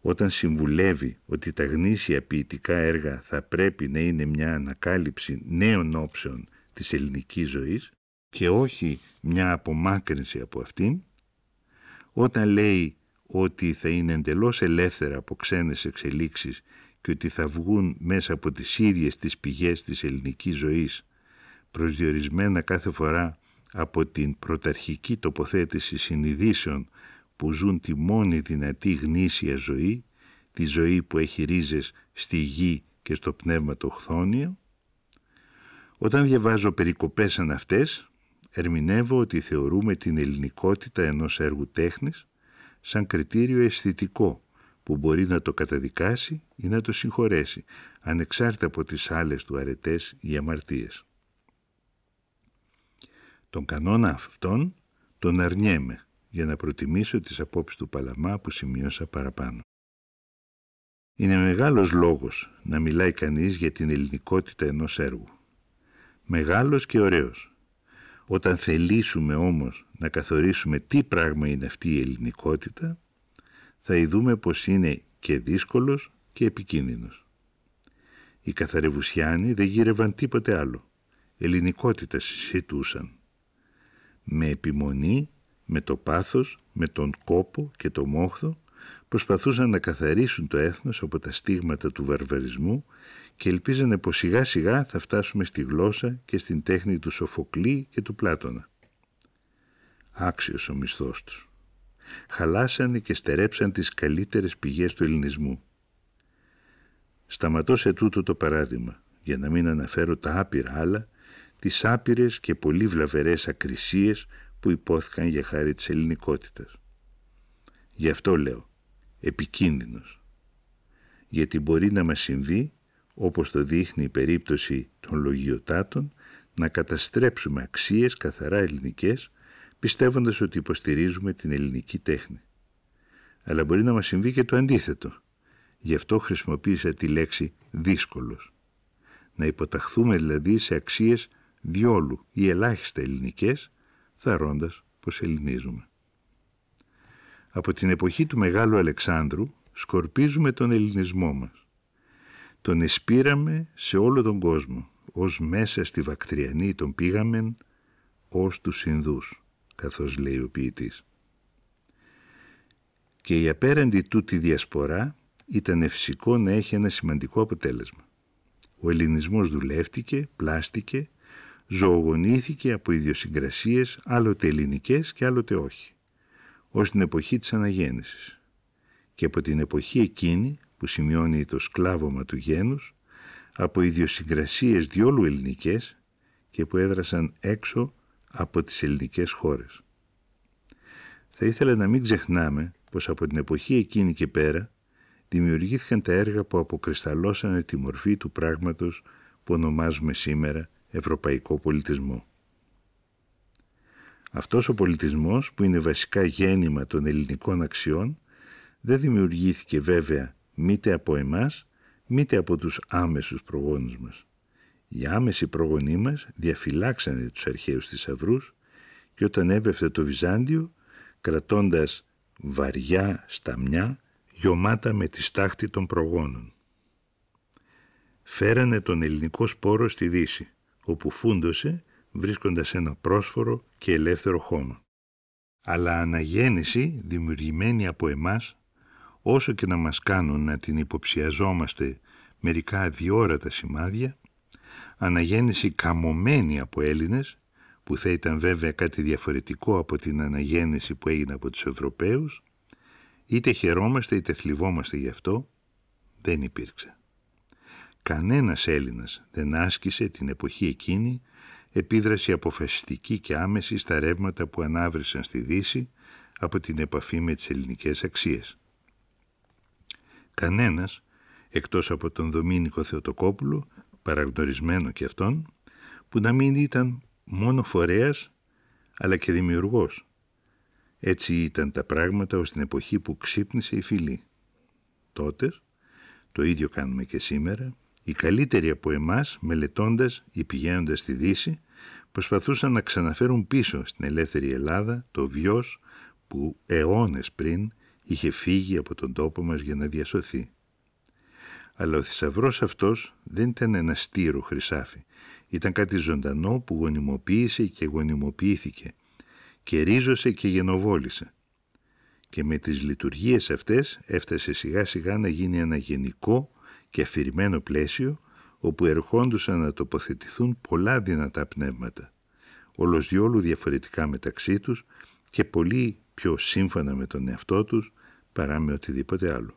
όταν συμβουλεύει ότι τα γνήσια ποιητικά έργα θα πρέπει να είναι μια ανακάλυψη νέων όψεων της ελληνικής ζωής και όχι μια απομάκρυνση από αυτήν, όταν λέει ότι θα είναι εντελώς ελεύθερα από ξένες εξελίξεις και ότι θα βγουν μέσα από τις ίδιες τις πηγές της ελληνικής ζωής προσδιορισμένα κάθε φορά από την πρωταρχική τοποθέτηση συνειδήσεων που ζουν τη μόνη δυνατή γνήσια ζωή, τη ζωή που έχει ρίζες στη γη και στο πνεύμα το χθόνιο. Όταν διαβάζω περικοπές σαν αυτές, ερμηνεύω ότι θεωρούμε την ελληνικότητα ενός έργου τέχνης σαν κριτήριο αισθητικό που μπορεί να το καταδικάσει ή να το συγχωρέσει, ανεξάρτητα από τις άλλες του αρετές ή αμαρτίες. Τον κανόνα αυτόν τον αρνιέμαι για να προτιμήσω τις απόψεις του Παλαμά που σημείωσα παραπάνω. Είναι μεγάλος λόγος να μιλάει κανείς για την ελληνικότητα ενός έργου. Μεγάλος και ωραίος. Όταν θελήσουμε όμως να καθορίσουμε τι πράγμα είναι αυτή η ελληνικότητα, θα ειδούμε πως είναι και δύσκολος και επικίνδυνος. Οι καθαρεβουσιάνοι δεν γύρευαν τίποτε άλλο. Ελληνικότητα συζητούσαν. Με επιμονή, με το πάθος, με τον κόπο και το μόχθο προσπαθούσαν να καθαρίσουν το έθνος από τα στίγματα του βαρβαρισμού και ελπίζανε πως σιγά σιγά θα φτάσουμε στη γλώσσα και στην τέχνη του Σοφοκλή και του Πλάτωνα. Άξιος ο μισθός τους. Χαλάσανε και στερέψαν τις καλύτερες πηγές του ελληνισμού. Σταματώ σε τούτο το παράδειγμα, για να μην αναφέρω τα άπειρα άλλα, τις άπειρες και πολύ βλαβερές ακρισίες που υπόθηκαν για χάρη της ελληνικότητας. Γι' αυτό λέω, επικίνδυνος. Γιατί μπορεί να μας συμβεί, όπως το δείχνει η περίπτωση των λογιοτάτων, να καταστρέψουμε αξίες καθαρά ελληνικές, πιστεύοντας ότι υποστηρίζουμε την ελληνική τέχνη. Αλλά μπορεί να μας συμβεί και το αντίθετο. Γι' αυτό χρησιμοποίησα τη λέξη δύσκολος. Να υποταχθούμε δηλαδή σε αξίες διόλου ή ελάχιστα ελληνικές, θαρώντας πως ελληνίζουμε. Από την εποχή του Μεγάλου Αλεξάνδρου σκορπίζουμε τον ελληνισμό μας. Τον εσπήραμε σε όλο τον κόσμο, ως μέσα στη Βακτριανή τον πήγαμεν, ως τους Ινδούς, καθώς λέει ο ποιητής. Και η απέραντη τούτη διασπορά ήταν φυσικό να έχει ένα σημαντικό αποτέλεσμα. Ο ελληνισμός δουλεύτηκε, πλάστηκε, ζωογονήθηκε από ιδιοσυγκρασίες άλλοτε ελληνικές και άλλοτε όχι, ως την εποχή της αναγέννησης. Και από την εποχή εκείνη που σημειώνει το σκλάβωμα του γένους, από ιδιοσυγκρασίες διόλου ελληνικές και που έδρασαν έξω από τις ελληνικές χώρες. Θα ήθελα να μην ξεχνάμε πως από την εποχή εκείνη και πέρα δημιουργήθηκαν τα έργα που αποκρισταλώσανε τη μορφή του πράγματος που ονομάζουμε σήμερα ευρωπαϊκό πολιτισμό. Αυτός ο πολιτισμός που είναι βασικά γέννημα των ελληνικών αξιών δεν δημιουργήθηκε βέβαια μήτε από εμάς μήτε από τους άμεσους προγόνους μας. Οι άμεσοι προγονείς μας διαφυλάξανε τους αρχαίους θησαυρούς και όταν έπεφτε το Βυζάντιο κρατώντας βαριά σταμιά γιωμάτα με τη στάχτη των προγόνων. Φέρανε τον ελληνικό σπόρο στη Δύση, όπου φούντωσε βρίσκοντας ένα πρόσφορο και ελεύθερο χώμα. Αλλά αναγέννηση δημιουργημένη από εμάς, όσο και να μας κάνουν να την υποψιαζόμαστε μερικά αδιόρατα σημάδια, αναγέννηση καμωμένη από Έλληνες, που θα ήταν βέβαια κάτι διαφορετικό από την αναγέννηση που έγινε από τους Ευρωπαίους, είτε χαιρόμαστε είτε θλιβόμαστε γι' αυτό, δεν υπήρξε. Κανένας Έλληνας δεν άσκησε την εποχή εκείνη επίδραση αποφασιστική και άμεση στα ρεύματα που ανάβρισαν στη Δύση από την επαφή με τις ελληνικές αξίες. Κανένας, εκτός από τον Δομήνικο Θεοτοκόπουλο, παραγνωρισμένο και αυτόν, που να μην ήταν μόνο φορέας, αλλά και δημιουργός. Έτσι ήταν τα πράγματα ως την εποχή που ξύπνησε η φυλή. Τότε, το ίδιο κάνουμε και σήμερα, οι καλύτεροι από εμάς, μελετώντας ή πηγαίνοντας στη Δύση, προσπαθούσαν να ξαναφέρουν πίσω στην ελεύθερη Ελλάδα το βιός που αιώνες πριν είχε φύγει από τον τόπο μας για να διασωθεί. Αλλά ο θησαυρός αυτός δεν ήταν ένα στήρο χρυσάφι. Ήταν κάτι ζωντανό που γονιμοποίησε και γονιμοποιήθηκε και ρίζωσε και γενοβόλησε. Και με τις λειτουργίες αυτές έφτασε σιγά σιγά να γίνει ένα γενικό και αφηρημένο πλαίσιο όπου ερχόντουσαν να τοποθετηθούν πολλά δυνατά πνεύματα, όλος διόλου διαφορετικά μεταξύ τους και πολύ πιο σύμφωνα με τον εαυτό τους παρά με οτιδήποτε άλλο.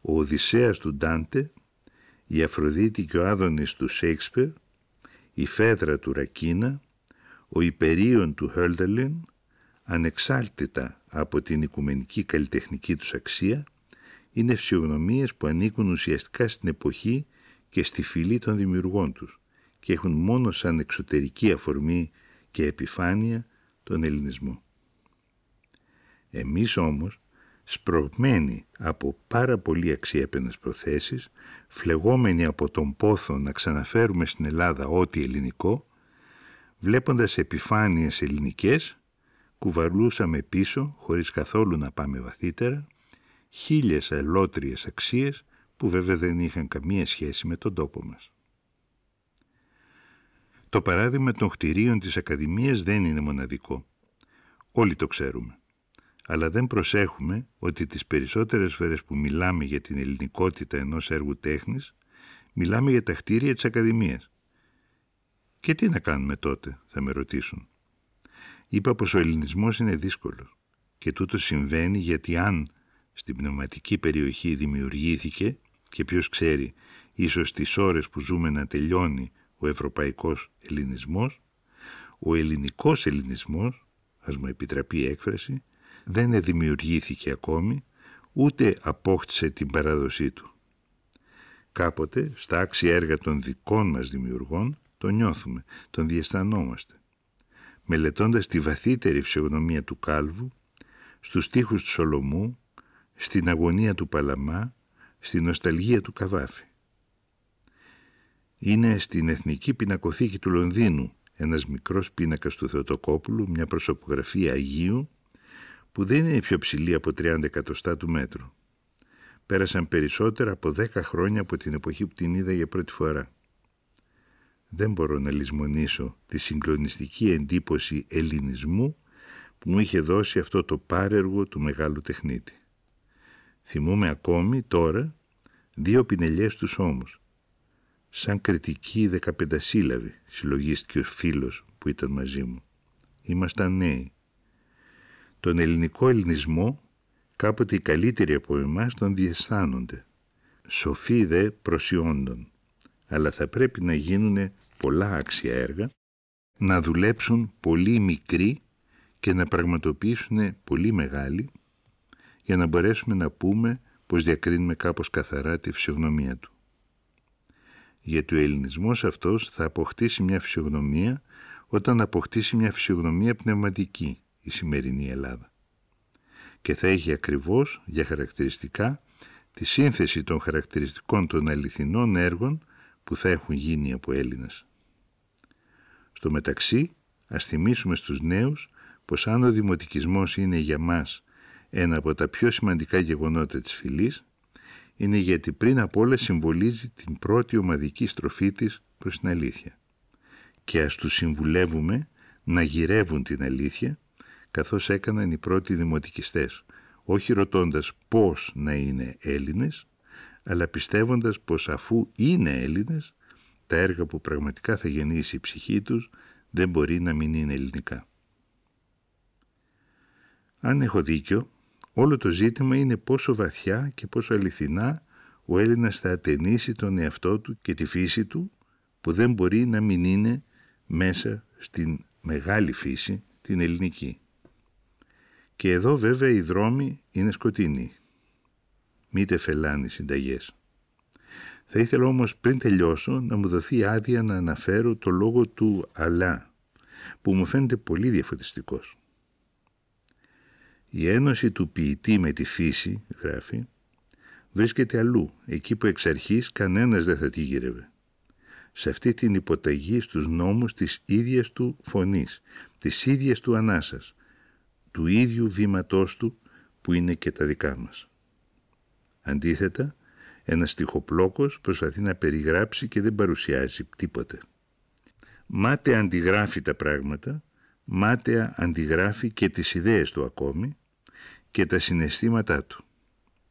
Ο Οδυσσέας του Ντάντε, η Αφροδίτη και ο Άδωνης του Σέξπερ, η Φέδρα του Ρακίνα, ο Υπερίων του Χέλτερλιν, ανεξάρτητα από την οικουμενική καλλιτεχνική τους αξία, είναι φυσιογνωμίες που ανήκουν ουσιαστικά στην εποχή και στη φυλή των δημιουργών τους και έχουν μόνο σαν εξωτερική αφορμή και επιφάνεια τον ελληνισμό. Εμείς όμως, σπρωγμένοι από πάρα πολύ αξιέπαινες προθέσεις, φλεγόμενοι από τον πόθο να ξαναφέρουμε στην Ελλάδα ό,τι ελληνικό, βλέποντας επιφάνειες ελληνικές, κουβαλούσαμε πίσω, χωρίς καθόλου να πάμε βαθύτερα, χίλιες αλότριες αξίες που βέβαια δεν είχαν καμία σχέση με τον τόπο μας. Το παράδειγμα των κτηρίων της Ακαδημίας δεν είναι μοναδικό. Όλοι το ξέρουμε. Αλλά δεν προσέχουμε ότι τις περισσότερες φορές που μιλάμε για την ελληνικότητα ενός έργου τέχνης, μιλάμε για τα κτίρια της Ακαδημίας. Και τι να κάνουμε τότε, θα με ρωτήσουν. Είπα πως ο ελληνισμός είναι δύσκολος και τούτος συμβαίνει γιατί αν στην πνευματική περιοχή δημιουργήθηκε Και ποιος ξέρει, ίσως τις ώρες που ζούμε να τελειώνει ο ευρωπαϊκός ελληνισμός, ο ελληνικός ελληνισμός, ας μου επιτραπεί η έκφραση, δεν δημιουργήθηκε ακόμη, ούτε απόκτησε την παράδοσή του. Κάποτε, στα άξια έργα των δικών μας δημιουργών, τον νιώθουμε, τον διαισθανόμαστε. Μελετώντας τη βαθύτερη φυσιογνωμία του Κάλβου, στους στίχους του Σολομού, στην αγωνία του Παλαμά, στην νοσταλγία του Καβάφη. Είναι στην Εθνική Πινακοθήκη του Λονδίνου ένας μικρός πίνακας του Θεοτοκόπουλου, μια προσωπογραφία Αγίου, που δεν είναι πιο ψηλή από 30 εκατοστά του μέτρου. Πέρασαν περισσότερα από 10 χρόνια από την εποχή που την είδα για πρώτη φορά. Δεν μπορώ να λησμονήσω τη συγκλονιστική εντύπωση ελληνισμού που μου είχε δώσει αυτό το πάρεργο του μεγάλου τεχνίτη. Θυμούμαι ακόμη τώρα δύο πινελιές τους ώμους. Σαν κριτική δεκαπεντασύλλαβη συλλογίστηκε ο φίλος που ήταν μαζί μου. Ήμασταν νέοι. Τον ελληνικό ελληνισμό κάποτε οι καλύτεροι από εμάς τον διαισθάνονται. Σοφοί δε προσιόντων. Αλλά θα πρέπει να γίνουν πολλά άξια έργα, να δουλέψουν πολύ μικροί και να πραγματοποιήσουν πολύ μεγάλοι για να μπορέσουμε να πούμε πως διακρίνουμε κάπως καθαρά τη φυσιογνωμία του. Γιατί ο ελληνισμός αυτός θα αποκτήσει μια φυσιογνωμία όταν αποκτήσει μια φυσιογνωμία πνευματική η σημερινή Ελλάδα. Και θα έχει ακριβώς για χαρακτηριστικά τη σύνθεση των χαρακτηριστικών των αληθινών έργων που θα έχουν γίνει από Έλληνες. Στο μεταξύ, ας θυμίσουμε στους νέους πως αν ο δημοτικισμός είναι για μας ένα από τα πιο σημαντικά γεγονότα της φυλής, είναι γιατί πριν από όλα συμβολίζει την πρώτη ομαδική στροφή της προς την αλήθεια. Και ας τους συμβουλεύουμε να γυρεύουν την αλήθεια, καθώς έκαναν οι πρώτοι δημοτικιστές, όχι ρωτώντας πώς να είναι Έλληνες, αλλά πιστεύοντας πως αφού είναι Έλληνες, τα έργα που πραγματικά θα γεννήσει η ψυχή τους δεν μπορεί να μην είναι ελληνικά. Αν έχω δίκιο, όλο το ζήτημα είναι πόσο βαθιά και πόσο αληθινά ο Έλληνας θα ατενίσει τον εαυτό του και τη φύση του που δεν μπορεί να μην είναι μέσα στην μεγάλη φύση, την ελληνική. Και εδώ βέβαια οι δρόμοι είναι σκοτεινοί. Μήτε φελάνει συνταγές. Θα ήθελα όμως πριν τελειώσω να μου δοθεί άδεια να αναφέρω το λόγο του «αλλά» που μου φαίνεται πολύ διαφωτιστικός. Η ένωση του ποιητή με τη φύση, γράφει, βρίσκεται αλλού, εκεί που εξ αρχής κανένας δεν θα τη γύρευε. Σε αυτή την υποταγή στους νόμους της ίδιας του φωνής, της ίδιας του ανάσας, του ίδιου βήματός του που είναι και τα δικά μας. Αντίθετα, ένας στιχοπλόκος προσπαθεί να περιγράψει και δεν παρουσιάζει τίποτε. Μάταια αντιγράφει τα πράγματα, μάταια αντιγράφει και τις ιδέες του ακόμη και τα συναισθήματά του.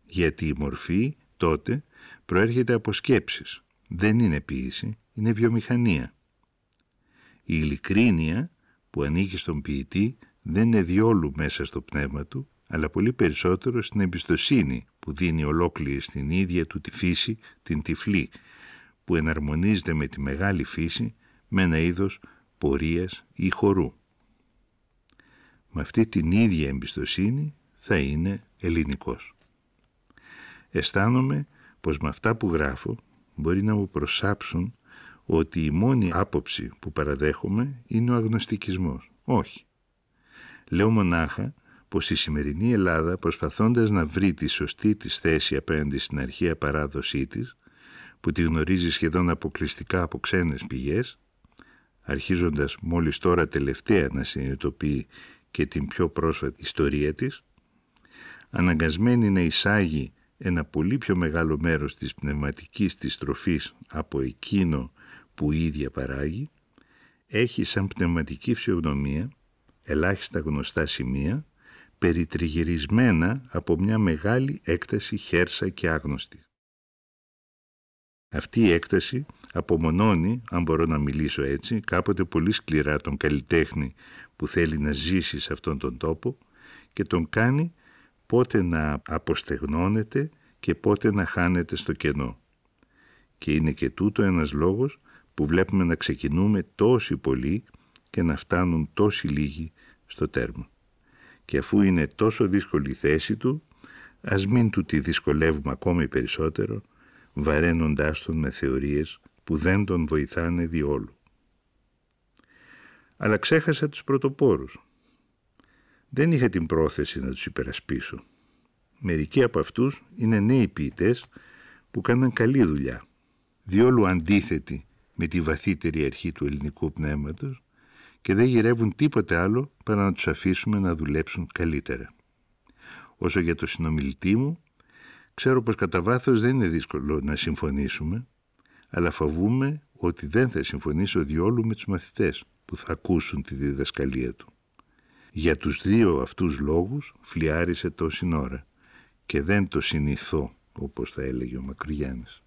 Γιατί η μορφή τότε προέρχεται από σκέψεις. Δεν είναι ποίηση, είναι βιομηχανία. Η ειλικρίνεια που ανήκει στον ποιητή δεν είναι διόλου μέσα στο πνεύμα του, αλλά πολύ περισσότερο στην εμπιστοσύνη που δίνει ολόκληρη στην ίδια του τη φύση, την τυφλή, που εναρμονίζεται με τη μεγάλη φύση με ένα είδος πορείας ή χορού. Με αυτή την ίδια εμπιστοσύνη θα είναι ελληνικός. Αισθάνομαι πως με αυτά που γράφω μπορεί να μου προσάψουν ότι η μόνη άποψη που παραδέχομαι είναι ο αγνωστικισμός. Όχι. Λέω μονάχα πως η σημερινή Ελλάδα προσπαθώντας να βρει τη σωστή της θέση απέναντι στην αρχαία παράδοσή της, που τη γνωρίζει σχεδόν αποκλειστικά από ξένες πηγές, αρχίζοντας μόλις τώρα τελευταία να συνειδητοποιεί και την πιο πρόσφατη ιστορία της, αναγκασμένη να εισάγει ένα πολύ πιο μεγάλο μέρος της πνευματικής της τροφής από εκείνο που η ίδια παράγει, έχει σαν πνευματική φυσιογνωμία ελάχιστα γνωστά σημεία, περιτριγυρισμένα από μια μεγάλη έκταση χέρσα και άγνωστη. Αυτή η έκταση απομονώνει, αν μπορώ να μιλήσω έτσι, κάποτε πολύ σκληρά τον καλλιτέχνη που θέλει να ζήσει σε αυτόν τον τόπο και τον κάνει πότε να αποστεγνώνεται και πότε να χάνεται στο κενό. Και είναι και τούτο ένας λόγος που βλέπουμε να ξεκινούμε τόσοι πολλοί και να φτάνουν τόσοι λίγοι στο τέρμα. Και αφού είναι τόσο δύσκολη η θέση του, ας μην του τη δυσκολεύουμε ακόμη περισσότερο, βαραίνοντάς τον με θεωρίες που δεν τον βοηθάνε διόλου. Αλλά ξέχασα τους πρωτοπόρους. Δεν είχα την πρόθεση να τους υπερασπίσω. Μερικοί από αυτούς είναι νέοι ποιητές που κάναν καλή δουλειά, διόλου αντίθετοι με τη βαθύτερη αρχή του ελληνικού πνεύματος και δεν γυρεύουν τίποτε άλλο παρά να τους αφήσουμε να δουλέψουν καλύτερα. Όσο για το συνομιλητή μου, ξέρω πως κατά βάθος δεν είναι δύσκολο να συμφωνήσουμε, αλλά φοβούμε ότι δεν θα συμφωνήσω διόλου με τους μαθητές που θα ακούσουν τη διδασκαλία του. Για τους δύο αυτούς λόγους φλιάρισε τόση ώρα και δεν το συνηθώ, όπως θα έλεγε ο Μακρυγιάννης.